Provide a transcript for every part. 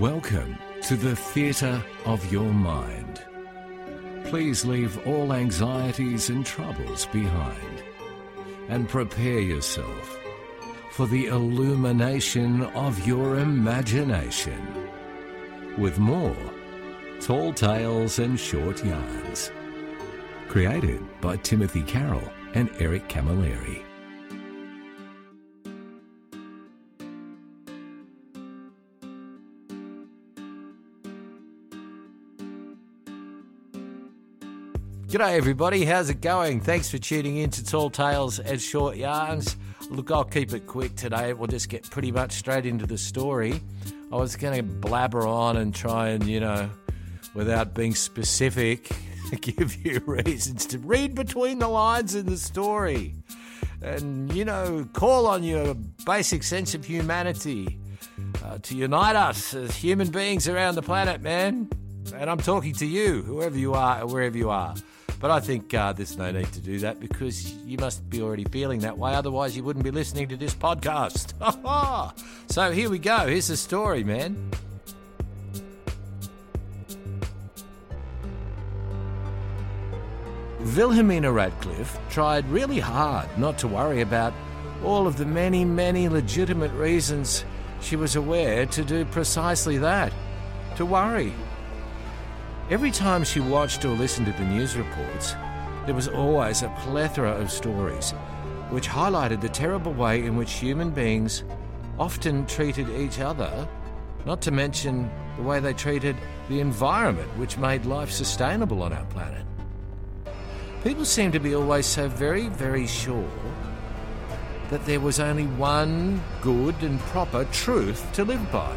Welcome to the theatre of your mind. Please leave all anxieties and troubles behind and prepare yourself for the illumination of your imagination with more tall tales and short yarns. Created by Timothy Carroll and Eric Camilleri. G'day, everybody. How's it going? Thanks for tuning in to Tall Tales and Short Yarns. Look, I'll keep it quick today. We'll just get pretty much straight into the story. I was going to blabber on and try and, you know, without being specific, give you reasons to read between the lines in the story and, you know, call on your basic sense of humanity uh, to unite us as human beings around the planet, man. And I'm talking to you, whoever you are, wherever you are. But I think uh, there's no need to do that because you must be already feeling that way. Otherwise, you wouldn't be listening to this podcast. so here we go. Here's the story, man. Wilhelmina Radcliffe tried really hard not to worry about all of the many, many legitimate reasons she was aware to do precisely that to worry. Every time she watched or listened to the news reports, there was always a plethora of stories which highlighted the terrible way in which human beings often treated each other, not to mention the way they treated the environment which made life sustainable on our planet. People seem to be always so very, very sure that there was only one good and proper truth to live by.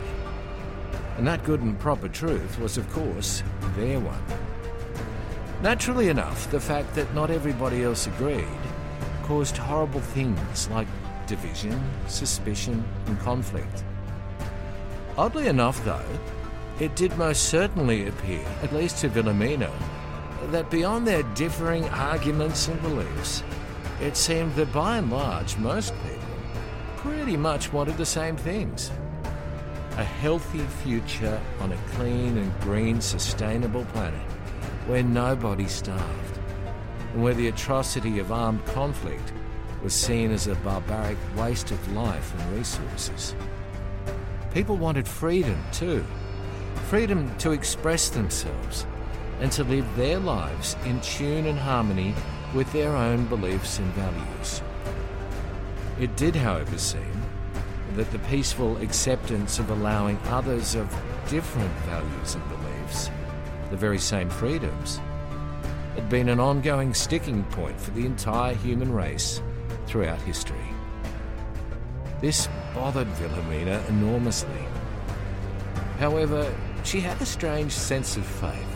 And that good and proper truth was, of course, their one. Naturally enough, the fact that not everybody else agreed caused horrible things like division, suspicion, and conflict. Oddly enough, though, it did most certainly appear, at least to Wilhelmina, that beyond their differing arguments and beliefs, it seemed that by and large most people pretty much wanted the same things a healthy future on a clean and green, sustainable planet where nobody starved and where the atrocity of armed conflict was seen as a barbaric waste of life and resources. People wanted freedom too freedom to express themselves and to live their lives in tune and harmony with their own beliefs and values. It did, however, seem that the peaceful acceptance of allowing others of different values and beliefs, the very same freedoms, had been an ongoing sticking point for the entire human race throughout history. This bothered Wilhelmina enormously. However, she had a strange sense of faith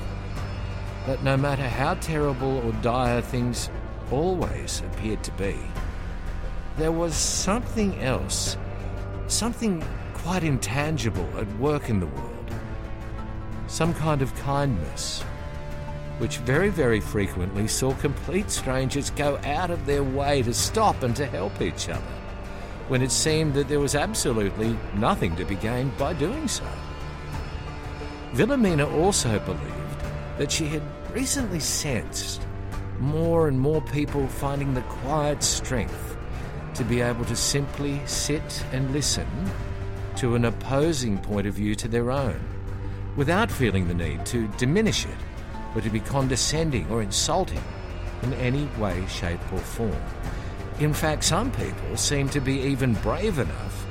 that no matter how terrible or dire things always appeared to be, there was something else something quite intangible at work in the world. Some kind of kindness, which very, very frequently saw complete strangers go out of their way to stop and to help each other, when it seemed that there was absolutely nothing to be gained by doing so. Wilhelmina also believed that she had recently sensed more and more people finding the quiet strength to be able to simply sit and listen to an opposing point of view to their own without feeling the need to diminish it or to be condescending or insulting in any way, shape, or form. In fact, some people seem to be even brave enough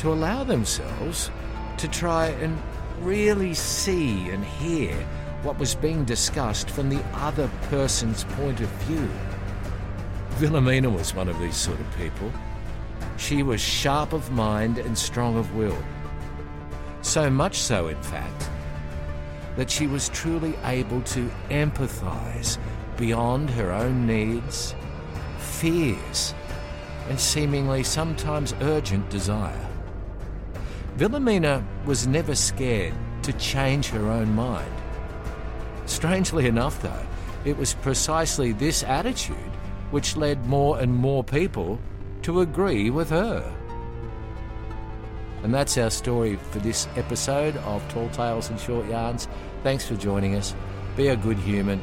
to allow themselves to try and really see and hear what was being discussed from the other person's point of view. Wilhelmina was one of these sort of people. She was sharp of mind and strong of will. So much so, in fact, that she was truly able to empathize beyond her own needs, fears, and seemingly sometimes urgent desire. Wilhelmina was never scared to change her own mind. Strangely enough, though, it was precisely this attitude which led more and more people to agree with her. And that's our story for this episode of Tall Tales and Short Yarns. Thanks for joining us. Be a good human.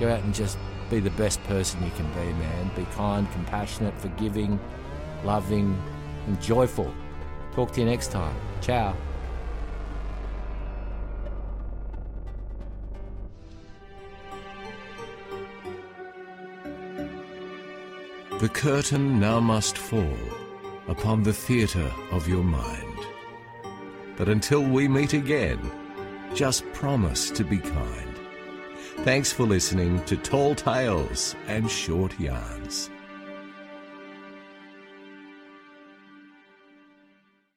Go out and just be the best person you can be, man. Be kind, compassionate, forgiving, loving, and joyful. Talk to you next time. Ciao. The curtain now must fall upon the theatre of your mind. But until we meet again, just promise to be kind. Thanks for listening to Tall Tales and Short Yarns.